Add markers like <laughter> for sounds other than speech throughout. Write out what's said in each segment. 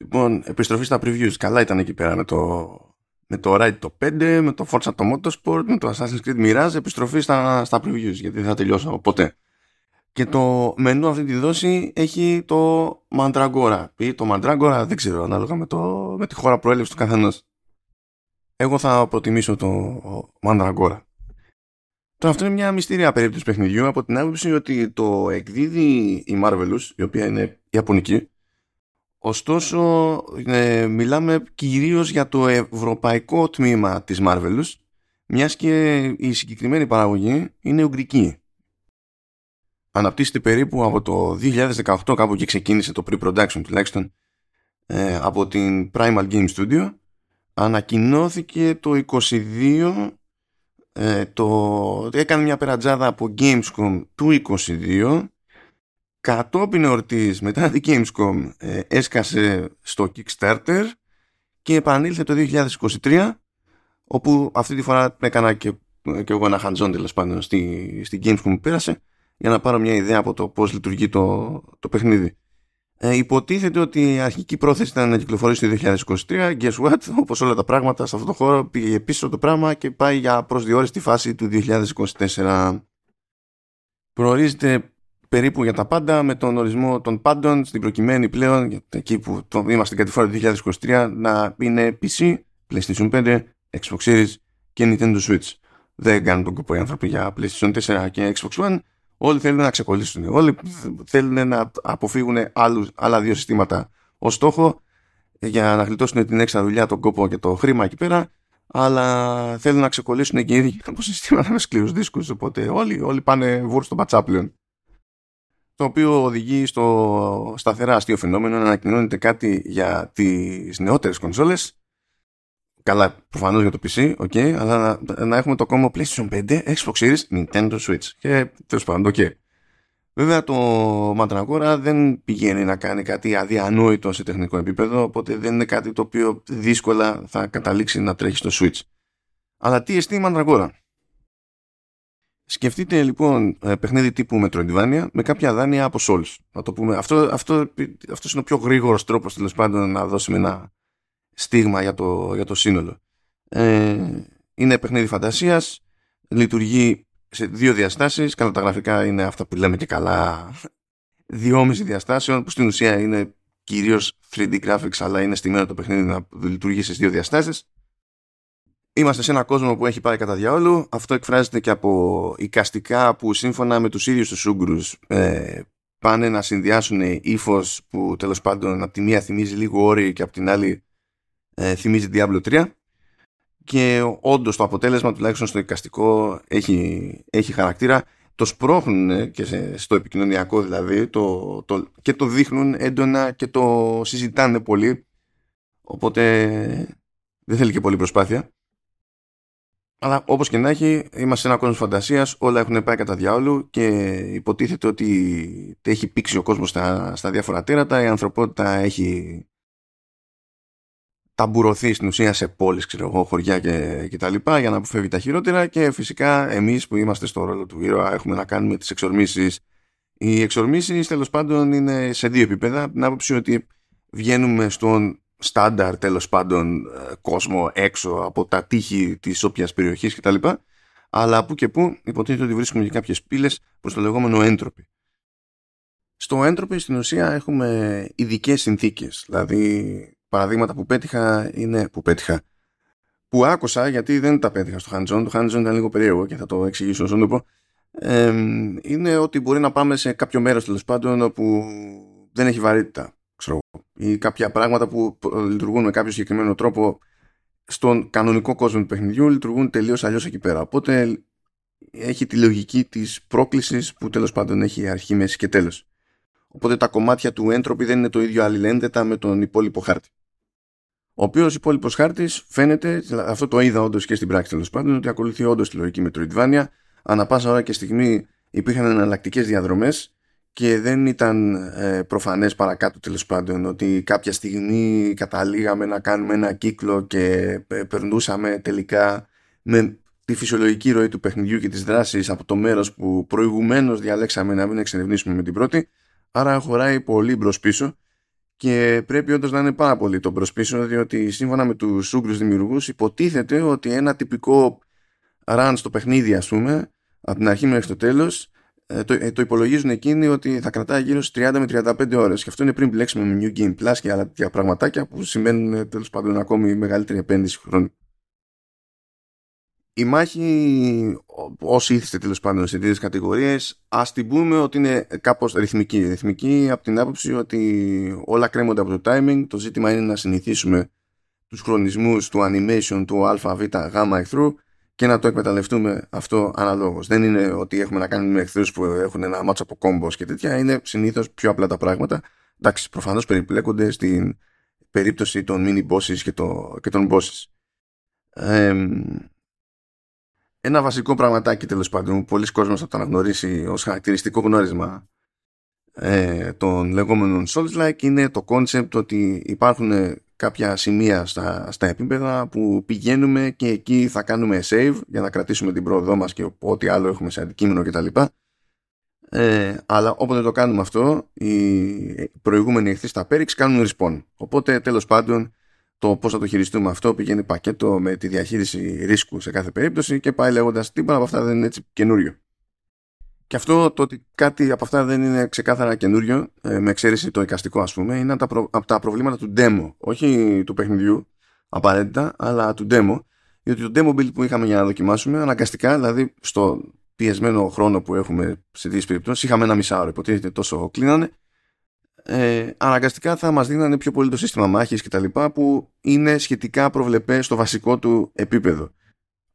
Λοιπόν, επιστροφή στα previews. Καλά ήταν εκεί πέρα με το, με το Ride το 5, με το Forza το Motorsport, με το Assassin's Creed Mirage, επιστροφή στα, στα previews, γιατί δεν θα τελειώσω ποτέ. Και το μενού αυτή τη δόση έχει το Mandragora. Ή το Mandragora δεν ξέρω, ανάλογα με, το, με τη χώρα προέλευσης του καθενός. Εγώ θα προτιμήσω το Mandragora. Τώρα αυτό είναι μια μυστήρια περίπτωση παιχνιδιού από την άποψη ότι το εκδίδει η Marvelous, η οποία είναι ιαπωνική. Ωστόσο, ε, μιλάμε κυρίως για το ευρωπαϊκό τμήμα της Marvelous, μιας και η συγκεκριμένη παραγωγή είναι ουγγρική. Αναπτύσσεται περίπου από το 2018 κάπου και ξεκίνησε το pre-production τουλάχιστον ε, από την Primal Game Studio. Ανακοινώθηκε το 22 ε, το, έκανε μια περατζάδα από Gamescom του 22 κατόπιν εορτής μετά την Gamescom ε, έσκασε στο Kickstarter και επανήλθε το 2023 όπου αυτή τη φορά έκανα και, και εγώ ένα χαντζόν τέλος πάντων στη, στη Gamescom που πέρασε για να πάρω μια ιδέα από το πώς λειτουργεί το, το παιχνίδι. Ε, υποτίθεται ότι η αρχική πρόθεση ήταν να κυκλοφορήσει το 2023. Guess what, <laughs> όπως όλα τα πράγματα σε αυτό το χώρο πήγε πίσω το πράγμα και πάει για προσδιορίστη φάση του 2024. Προορίζεται περίπου για τα πάντα με τον ορισμό των πάντων στην προκειμένη πλέον εκεί που το είμαστε κάτι φορά το 2023 να είναι PC, PlayStation 5, Xbox Series και Nintendo Switch. Δεν κάνουν τον κόπο οι άνθρωποι για PlayStation 4 και Xbox One Όλοι θέλουν να ξεκολλήσουν. Όλοι θέλουν να αποφύγουν άλλους, άλλα δύο συστήματα ως στόχο για να γλιτώσουν την έξτρα δουλειά, τον κόπο και το χρήμα εκεί πέρα. Αλλά θέλουν να ξεκολλήσουν και οι ίδιοι <laughs> από συστήματα με σκληρούς δίσκους. Οπότε όλοι, όλοι πάνε βούρ στο πατσάπλιον. Το οποίο οδηγεί στο σταθερά αστείο φαινόμενο να ανακοινώνεται κάτι για τις νεότερες κονσόλες Καλά, προφανώς για το PC, ok, αλλά να, να έχουμε το κόμμα PlayStation 5, Xbox Series, Nintendo Switch. Και τέλος πάντων, ok. Βέβαια το Mandragora δεν πηγαίνει να κάνει κάτι αδιανόητο σε τεχνικό επίπεδο, οπότε δεν είναι κάτι το οποίο δύσκολα θα καταλήξει να τρέχει στο Switch. Αλλά τι εστί Mandragora; Σκεφτείτε λοιπόν ε, παιχνίδι τύπου Metroidvania με κάποια δάνεια από Souls. Να το πούμε. Αυτό, αυτό, αυτός είναι ο πιο γρήγορος τρόπος τέλος πάντων να δώσουμε ένα στίγμα για το, για το σύνολο. Ε, είναι παιχνίδι φαντασίας, λειτουργεί σε δύο διαστάσεις, κατά τα γραφικά είναι αυτά που λέμε και καλά δυόμιση διαστάσεων, που στην ουσία είναι κυρίως 3D graphics, αλλά είναι στημένο το παιχνίδι να λειτουργεί σε δύο διαστάσεις. Είμαστε σε ένα κόσμο που έχει πάει κατά διαόλου. Αυτό εκφράζεται και από οικαστικά που σύμφωνα με τους ίδιους τους Ούγκρους ε, πάνε να συνδυάσουν ύφος που τέλος πάντων από τη μία θυμίζει λίγο όρη και από την άλλη ε, θυμίζει Diablo 3 και όντως το αποτέλεσμα τουλάχιστον στο εικαστικό έχει, έχει χαρακτήρα. Το σπρώχνουν και στο επικοινωνιακό δηλαδή το, το, και το δείχνουν έντονα και το συζητάνε πολύ. Οπότε δεν θέλει και πολύ προσπάθεια αλλά όπως και να έχει είμαστε σε ένα κόσμος φαντασίας όλα έχουν πάει κατά διάολου και υποτίθεται ότι έχει πήξει ο κόσμος στα, στα διάφορα τέρατα η ανθρωπότητα έχει ταμπουρωθεί στην ουσία σε πόλεις, ξέρω εγώ, χωριά και, και τα λοιπά για να αποφεύγει τα χειρότερα και φυσικά εμείς που είμαστε στο ρόλο του ήρωα έχουμε να κάνουμε τις εξορμήσεις. Οι εξορμήσεις τέλος πάντων είναι σε δύο επίπεδα. Την άποψη ότι βγαίνουμε στον στάνταρ τέλος πάντων ε, κόσμο έξω από τα τείχη της όποιας περιοχής κτλ. Αλλά που και που υποτίθεται ότι βρίσκουμε και κάποιες πύλες προς το λεγόμενο έντροπι. Στο έντροπι στην ουσία έχουμε ειδικές συνθήκες. Δηλαδή παραδείγματα που πέτυχα είναι που πέτυχα. Που άκουσα γιατί δεν τα πέτυχα στο Hands-on. Το Hands-on ήταν λίγο περίεργο και θα το εξηγήσω όσο το πω. Ε, είναι ότι μπορεί να πάμε σε κάποιο μέρος τέλος πάντων όπου δεν έχει βαρύτητα ξέρω, ή κάποια πράγματα που λειτουργούν με κάποιο συγκεκριμένο τρόπο στον κανονικό κόσμο του παιχνιδιού λειτουργούν τελείως αλλιώς εκεί πέρα. Οπότε έχει τη λογική της πρόκλησης που τέλος πάντων έχει αρχή, μέση και τέλος. Οπότε τα κομμάτια του entropy δεν είναι το ίδιο αλληλένδετα με τον υπόλοιπο χάρτη. Ο οποίος υπόλοιπος χάρτης φαίνεται, αυτό το είδα όντως και στην πράξη τέλος πάντων, ότι ακολουθεί όντως τη λογική Metroidvania. Ανά πάσα ώρα και στιγμή υπήρχαν εναλλακτικές διαδρομές και δεν ήταν ε, προφανές παρακάτω τέλος πάντων ότι κάποια στιγμή καταλήγαμε να κάνουμε ένα κύκλο και ε, περνούσαμε τελικά με τη φυσιολογική ροή του παιχνιδιού και της δράσης από το μέρος που προηγουμένως διαλέξαμε να μην εξερευνήσουμε με την πρώτη. Άρα χωράει πολύ μπρος πίσω και πρέπει όντως να είναι πάρα πολύ το προσπίσω διότι σύμφωνα με τους Ούγγρους δημιουργούς υποτίθεται ότι ένα τυπικό run στο παιχνίδι ας πούμε από την αρχή μέχρι το τέλος ε, το, ε, το υπολογίζουν εκείνοι ότι θα κρατάει γύρω στις 30 με 35 ώρες και αυτό είναι πριν μπλέξουμε με New Game Plus και άλλα τέτοια πραγματάκια που σημαίνουν τέλος πάντων ακόμη μεγαλύτερη επένδυση χρόνου. Η μάχη, όσοι ήθιστε τέλος πάντων σε τέτοιες κατηγορίες, ας την πούμε ότι είναι κάπως ρυθμική. Ρυθμική από την άποψη ότι όλα κρέμονται από το timing. Το ζήτημα είναι να συνηθίσουμε τους χρονισμούς του animation του ΑΒ γ εχθρού και να το εκμεταλλευτούμε αυτό αναλόγως. Δεν είναι ότι έχουμε να κάνουμε με εχθρούς που έχουν ένα μάτσο από κόμπος και τέτοια, είναι συνήθως πιο απλά τα πράγματα. Εντάξει, προφανώς περιπλέκονται στην περίπτωση των mini bosses και, το, και των bosses. ένα βασικό πραγματάκι τέλος πάντων που πολλοί κόσμος θα το αναγνωρίσει ως χαρακτηριστικό γνώρισμα ε, των λεγόμενων Souls-like είναι το concept ότι υπάρχουν κάποια σημεία στα, στα επίπεδα που πηγαίνουμε και εκεί θα κάνουμε save για να κρατήσουμε την πρόοδό μας και ό,τι άλλο έχουμε σε αντικείμενο κτλ. Ε, αλλά όποτε το κάνουμε αυτό οι προηγούμενοι εχθροί στα Πέριξ κάνουν respawn. Οπότε τέλος πάντων το πώς θα το χειριστούμε αυτό πηγαίνει πακέτο με τη διαχείριση ρίσκου σε κάθε περίπτωση και πάει λέγοντας τίποτα από αυτά δεν είναι έτσι καινούριο. Και αυτό το ότι κάτι από αυτά δεν είναι ξεκάθαρα καινούριο, ε, με εξαίρεση το εικαστικό ας πούμε, είναι από τα προβλήματα του demo. Όχι του παιχνιδιού απαραίτητα, αλλά του demo. Διότι το demo build που είχαμε για να δοκιμάσουμε, αναγκαστικά, δηλαδή στο πιεσμένο χρόνο που έχουμε σε τέτοιες περιπτώσεις, είχαμε ένα μισάωρο, υποτίθεται τόσο κλείνανε, ε, αναγκαστικά θα μας δίνανε πιο πολύ το σύστημα μάχης κτλ. που είναι σχετικά προβλεπές στο βασικό του επίπεδο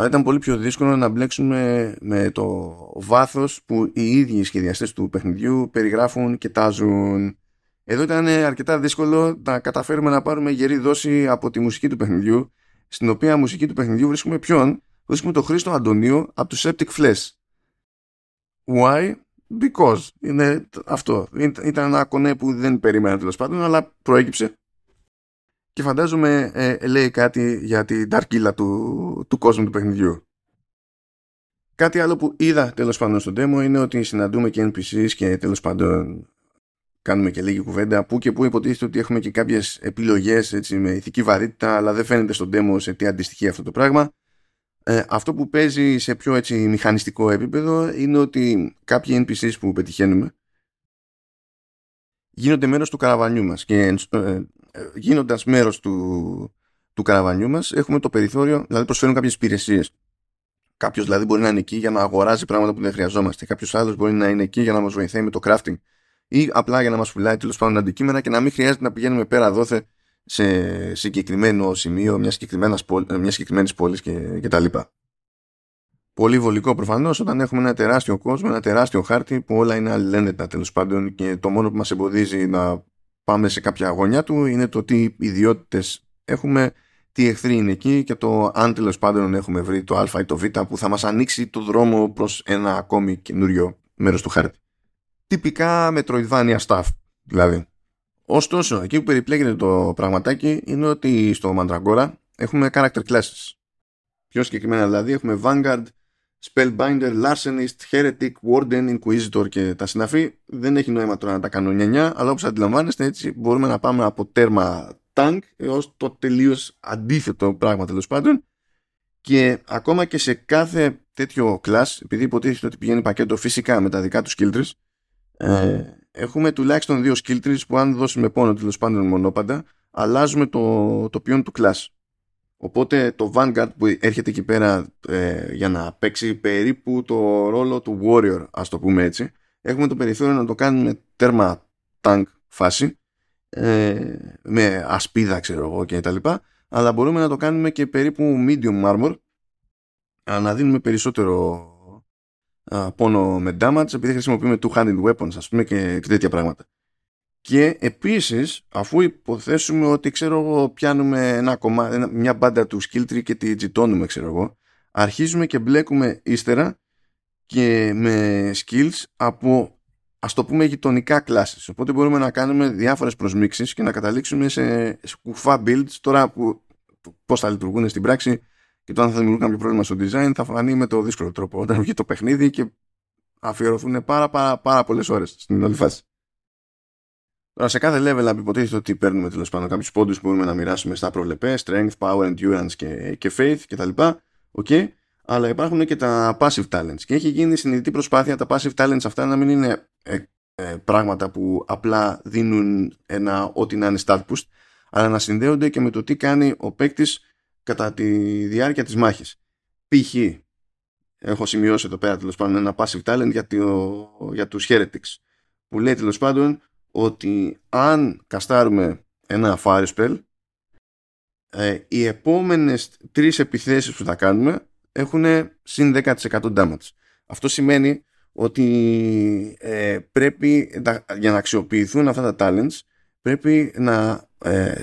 αλλά ήταν πολύ πιο δύσκολο να μπλέξουμε με το βάθος που οι ίδιοι οι σχεδιαστές του παιχνιδιού περιγράφουν και τάζουν. Εδώ ήταν αρκετά δύσκολο να καταφέρουμε να πάρουμε γερή δόση από τη μουσική του παιχνιδιού, στην οποία μουσική του παιχνιδιού βρίσκουμε ποιον, βρίσκουμε τον Χρήστο Αντωνίου από τους Septic Flesh. Why? Because. Είναι αυτό. Ήταν ένα κονέ που δεν περίμενα τέλος πάντων, αλλά προέκυψε και φαντάζομαι ε, λέει κάτι για την ταρκύλα του, του κόσμου του παιχνιδιού. Κάτι άλλο που είδα τέλος πάντων στο demo είναι ότι συναντούμε και NPCs και τέλος πάντων κάνουμε και λίγη κουβέντα που και που υποτίθεται ότι έχουμε και κάποιες επιλογές έτσι, με ηθική βαρύτητα αλλά δεν φαίνεται στο demo σε τι αντιστοιχεί αυτό το πράγμα. Ε, αυτό που παίζει σε πιο έτσι, μηχανιστικό επίπεδο είναι ότι κάποιοι NPCs που πετυχαίνουμε γίνονται μέρος του καραβανιού μας και ε, γίνοντας μέρος του, του καραβανιού μας έχουμε το περιθώριο, δηλαδή προσφέρουν κάποιες υπηρεσίες. Κάποιος δηλαδή μπορεί να είναι εκεί για να αγοράζει πράγματα που δεν χρειαζόμαστε. Κάποιος άλλος μπορεί να είναι εκεί για να μας βοηθάει με το crafting. Ή απλά για να μας πουλάει τέλος πάντων αντικείμενα και να μην χρειάζεται να πηγαίνουμε πέρα δόθε σε συγκεκριμένο σημείο μιας συγκεκριμένης πόλης κτλ. Πολύ βολικό προφανώς όταν έχουμε ένα τεράστιο κόσμο, ένα τεράστιο χάρτη που όλα είναι αλληλένδετα τέλος πάντων και το μόνο που μας εμποδίζει να πάμε σε κάποια γωνιά του είναι το τι ιδιότητες έχουμε, τι εχθροί είναι εκεί και το αν τέλος πάντων έχουμε βρει το α ή το β που θα μας ανοίξει το δρόμο προς ένα ακόμη καινούριο μέρος του χάρτη. Τυπικά Metroidvania stuff δηλαδή. Ωστόσο, εκεί που περιπλέκεται το πραγματάκι είναι ότι στο Mandragora έχουμε character classes. Πιο συγκεκριμένα δηλαδή έχουμε Vanguard, Spellbinder, Larcenist, Heretic, Warden, Inquisitor και τα συναφή. Δεν έχει νόημα τώρα να τα κάνω 9, αλλά όπως αντιλαμβάνεστε έτσι μπορούμε να πάμε από τέρμα tank έως το τελείως αντίθετο πράγμα τέλος πάντων. Και ακόμα και σε κάθε τέτοιο class, επειδή υποτίθεται ότι πηγαίνει πακέτο φυσικά με τα δικά τους skill trees, ε, έχουμε τουλάχιστον δύο skill trees που αν δώσουμε πόνο τέλος πάντων μονόπαντα, αλλάζουμε το, το ποιόν του class. Οπότε το Vanguard που έρχεται εκεί πέρα ε, για να παίξει περίπου το ρόλο του Warrior, ας το πούμε έτσι, έχουμε το περιθώριο να το κάνουμε τέρμα tank φάση, ε, με ασπίδα ξέρω εγώ και τα λοιπά, αλλά μπορούμε να το κάνουμε και περίπου medium armor, να δίνουμε περισσότερο πόνο με damage επειδή χρησιμοποιούμε two-handed weapons ας πούμε και τέτοια πράγματα. Και επίσης, αφού υποθέσουμε ότι ξέρω εγώ πιάνουμε ένα κομμάτι, μια μπάντα του skill tree και τη τζιτώνουμε ξέρω εγώ, αρχίζουμε και μπλέκουμε ύστερα και με skills από ας το πούμε γειτονικά classes. Οπότε μπορούμε να κάνουμε διάφορες προσμίξεις και να καταλήξουμε σε κουφά builds τώρα που πώς θα λειτουργούν στην πράξη και το αν θα δημιουργούν κάποιο πρόβλημα στο design θα φανεί με το δύσκολο τρόπο όταν βγει το παιχνίδι και αφιερωθούν πάρα πάρα, πάρα πολλές ώρες στην όλη φάση. Τώρα σε κάθε level υποτίθεται ότι παίρνουμε τέλος πάντων κάποιους πόντους που μπορούμε να μοιράσουμε στα προβλεπές, strength, power, endurance και, και faith κτλ. Okay. Αλλά υπάρχουν και τα passive talents. Και έχει γίνει συνειδητή προσπάθεια τα passive talents αυτά να μην είναι ε, ε, πράγματα που απλά δίνουν ένα ό,τι να είναι start boost, αλλά να συνδέονται και με το τι κάνει ο παίκτης κατά τη διάρκεια της μάχης. Π.χ. έχω σημειώσει εδώ πέρα τέλος πάντων ένα passive talent για, το, για τους heretics που λέει τέλος πάντων ότι αν καστάρουμε ένα fire spell ε, οι επόμενες τρεις επιθέσεις που θα κάνουμε έχουν συν 10% damage. Αυτό σημαίνει ότι ε, πρέπει για να αξιοποιηθούν αυτά τα talents πρέπει να ε,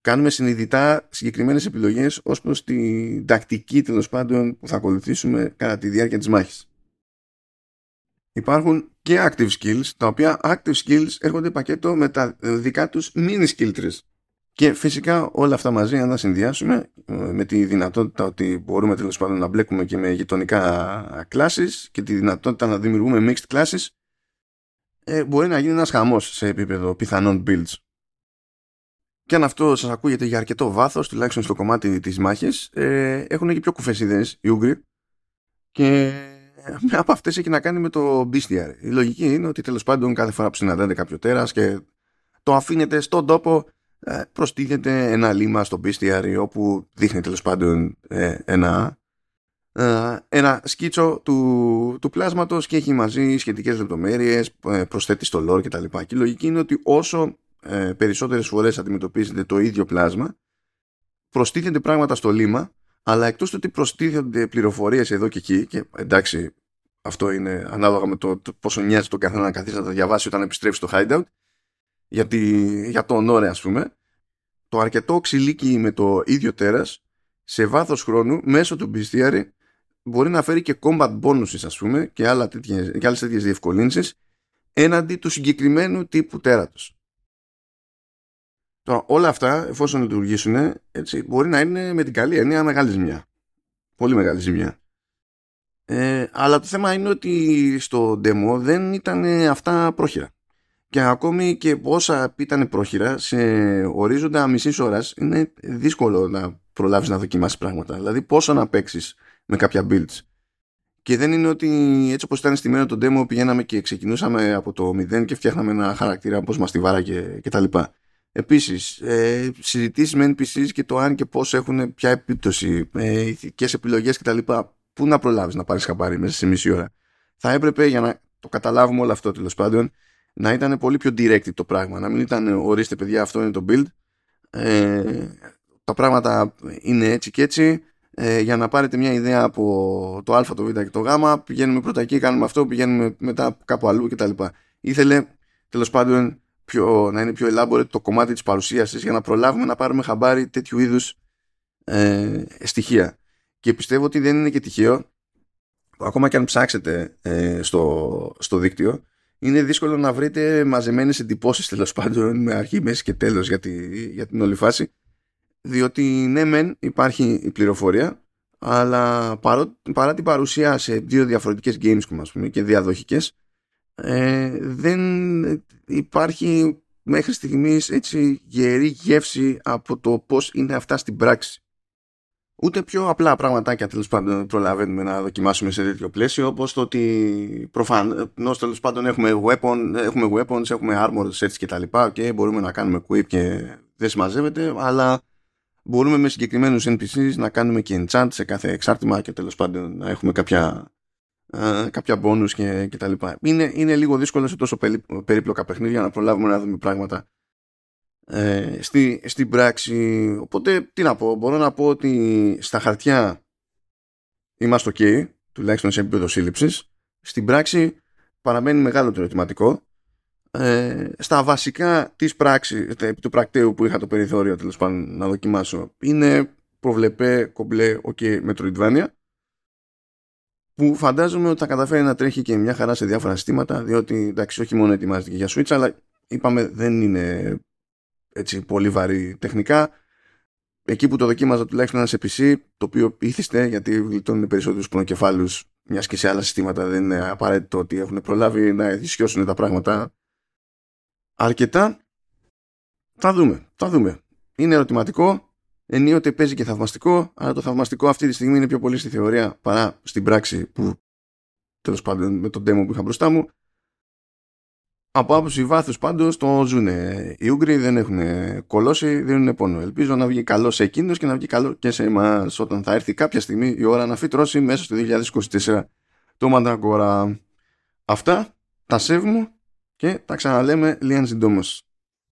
κάνουμε συνειδητά συγκεκριμένες επιλογές ως προς την τακτική τέλος πάντων που θα ακολουθήσουμε κατά τη διάρκεια της μάχης. Υπάρχουν και active skills, τα οποία active skills έρχονται πακέτο με τα δικά τους mini skill trees. Και φυσικά όλα αυτά μαζί, αν τα συνδυάσουμε ε, με τη δυνατότητα ότι μπορούμε τέλος πάντων να μπλέκουμε και με γειτονικά classes και τη δυνατότητα να δημιουργούμε mixed classes, ε, μπορεί να γίνει ένας χαμός σε επίπεδο πιθανών builds. Και αν αυτό σας ακούγεται για αρκετό βάθος, τουλάχιστον στο κομμάτι της μάχης, ε, έχουν και πιο κουφές ιδέες οι Ούγγροι και μια από αυτές έχει να κάνει με το Bestiary. Η λογική είναι ότι τέλος πάντων κάθε φορά που συναντάτε κάποιο τέρας και το αφήνετε στον τόπο ε, προστίθεται ένα λίμα στο Bestiary όπου δείχνει τέλος πάντων ε, ένα, ε, ένα σκίτσο του, του πλάσματος και έχει μαζί σχετικές λεπτομέρειες, προσθέτει στο lore κτλ. Και, και η λογική είναι ότι όσο περισσότερες φορές αντιμετωπίζετε το ίδιο πλάσμα προστίθενται πράγματα στο λίμα αλλά εκτός του ότι προστίθενται πληροφορίες εδώ και εκεί και εντάξει αυτό είναι ανάλογα με το, πόσο νοιάζει τον καθένα να καθίσει να τα διαβάσει όταν επιστρέφει στο hideout για, για το ονόρε ας πούμε το αρκετό ξυλίκι με το ίδιο τέρας σε βάθος χρόνου μέσω του bestiary μπορεί να φέρει και combat bonuses ας πούμε και, άλλα τέτοιες, και άλλες τέτοιες διευκολύνσεις έναντι του συγκεκριμένου τύπου τέρατος. Τώρα όλα αυτά εφόσον λειτουργήσουν έτσι, μπορεί να είναι με την καλή έννοια μεγάλη ζημιά. Πολύ μεγάλη ζημιά. Ε, αλλά το θέμα είναι ότι στο demo δεν ήταν αυτά πρόχειρα και ακόμη και όσα ήταν πρόχειρα σε ορίζοντα μισής ώρας είναι δύσκολο να προλάβεις να δοκιμάσεις πράγματα. Δηλαδή, πόσο να παίξεις με κάποια builds. Και δεν είναι ότι έτσι όπως ήταν στη μέρα το demo πηγαίναμε και ξεκινούσαμε από το 0 και φτιάχναμε ένα χαρακτήρα πώ μας τη βάραγε κτλ. Επίσης, ε, συζητήσεις με NPCs και το αν και πώς έχουν ποια επίπτωση, ε, ηθικές επιλογές κτλ. Πού να προλάβεις να πάρεις χαμπάρι μέσα σε μισή ώρα. Θα έπρεπε για να το καταλάβουμε όλο αυτό τέλος πάντων να ήταν πολύ πιο direct το πράγμα. Να μην ήταν ορίστε παιδιά αυτό είναι το build. Ε, τα πράγματα είναι έτσι και έτσι. Ε, για να πάρετε μια ιδέα από το α, το β και το γ πηγαίνουμε πρώτα εκεί, κάνουμε αυτό, πηγαίνουμε μετά κάπου αλλού κτλ. Ήθελε τέλος πάντων πιο, να είναι πιο elaborate το κομμάτι της παρουσίασης για να προλάβουμε να πάρουμε χαμπάρι τέτοιου είδους ε, στοιχεία. Και πιστεύω ότι δεν είναι και τυχαίο ακόμα και αν ψάξετε ε, στο, στο δίκτυο είναι δύσκολο να βρείτε μαζεμένες εντυπώσεις τέλος πάντων με αρχή, μέση και τέλος για, για την όλη φάση διότι ναι μεν υπάρχει η πληροφορία αλλά παρό, παρά την παρουσία σε δύο διαφορετικές games πούμε, και διαδοχικές ε, δεν υπάρχει μέχρι στιγμής έτσι γερή γεύση από το πώς είναι αυτά στην πράξη. Ούτε πιο απλά πραγματάκια τέλος πάντων προλαβαίνουμε να δοκιμάσουμε σε τέτοιο πλαίσιο όπως το ότι προφανώς τέλος πάντων έχουμε, weapon, έχουμε weapons, έχουμε armor sets και τα λοιπά. Και μπορούμε να κάνουμε equip και δεν συμμαζεύεται αλλά μπορούμε με συγκεκριμένους NPCs να κάνουμε και enchant σε κάθε εξάρτημα και τέλος πάντων να έχουμε κάποια, uh, κάποια bonus και, και τα λοιπά. Είναι, είναι λίγο δύσκολο σε τόσο περίπλοκα παιχνίδια να προλάβουμε να δούμε πράγματα ε, στη, στην πράξη. Οπότε, τι να πω, μπορώ να πω ότι στα χαρτιά είμαστε ok, τουλάχιστον σε επίπεδο σύλληψης. Στην πράξη παραμένει μεγάλο το ερωτηματικό. Ε, στα βασικά της πράξη, του πρακτέου που είχα το περιθώριο τέλος πάντων να δοκιμάσω, είναι προβλεπέ κομπλέ ok Metroidvania που φαντάζομαι ότι θα καταφέρει να τρέχει και μια χαρά σε διάφορα συστήματα διότι εντάξει όχι μόνο ετοιμάζεται για Switch αλλά είπαμε δεν είναι έτσι πολύ βαρύ τεχνικά. Εκεί που το δοκίμαζα τουλάχιστον ένα σε PC, το οποίο ήθιστε γιατί γλιτώνουν περισσότερους πονοκεφάλους, μιας και σε άλλα συστήματα δεν είναι απαραίτητο ότι έχουν προλάβει να ισιώσουν τα πράγματα αρκετά. Θα δούμε, θα δούμε. Είναι ερωτηματικό, ενίοτε παίζει και θαυμαστικό, αλλά το θαυμαστικό αυτή τη στιγμή είναι πιο πολύ στη θεωρία παρά στην πράξη που τέλος πάντων με τον demo που είχα μπροστά μου. Από άποψη βάθους πάντως το ζουν. Οι Ούγγροι δεν έχουν κολώσει, δίνουν πόνο. Ελπίζω να βγει καλός σε εκείνου και να βγει καλό και σε εμάς όταν θα έρθει κάποια στιγμή η ώρα να φυτρώσει μέσα στο 2024 το Μανταγκόρα. Αυτά τα σέβ μου και τα ξαναλέμε λίγαν συντόμως.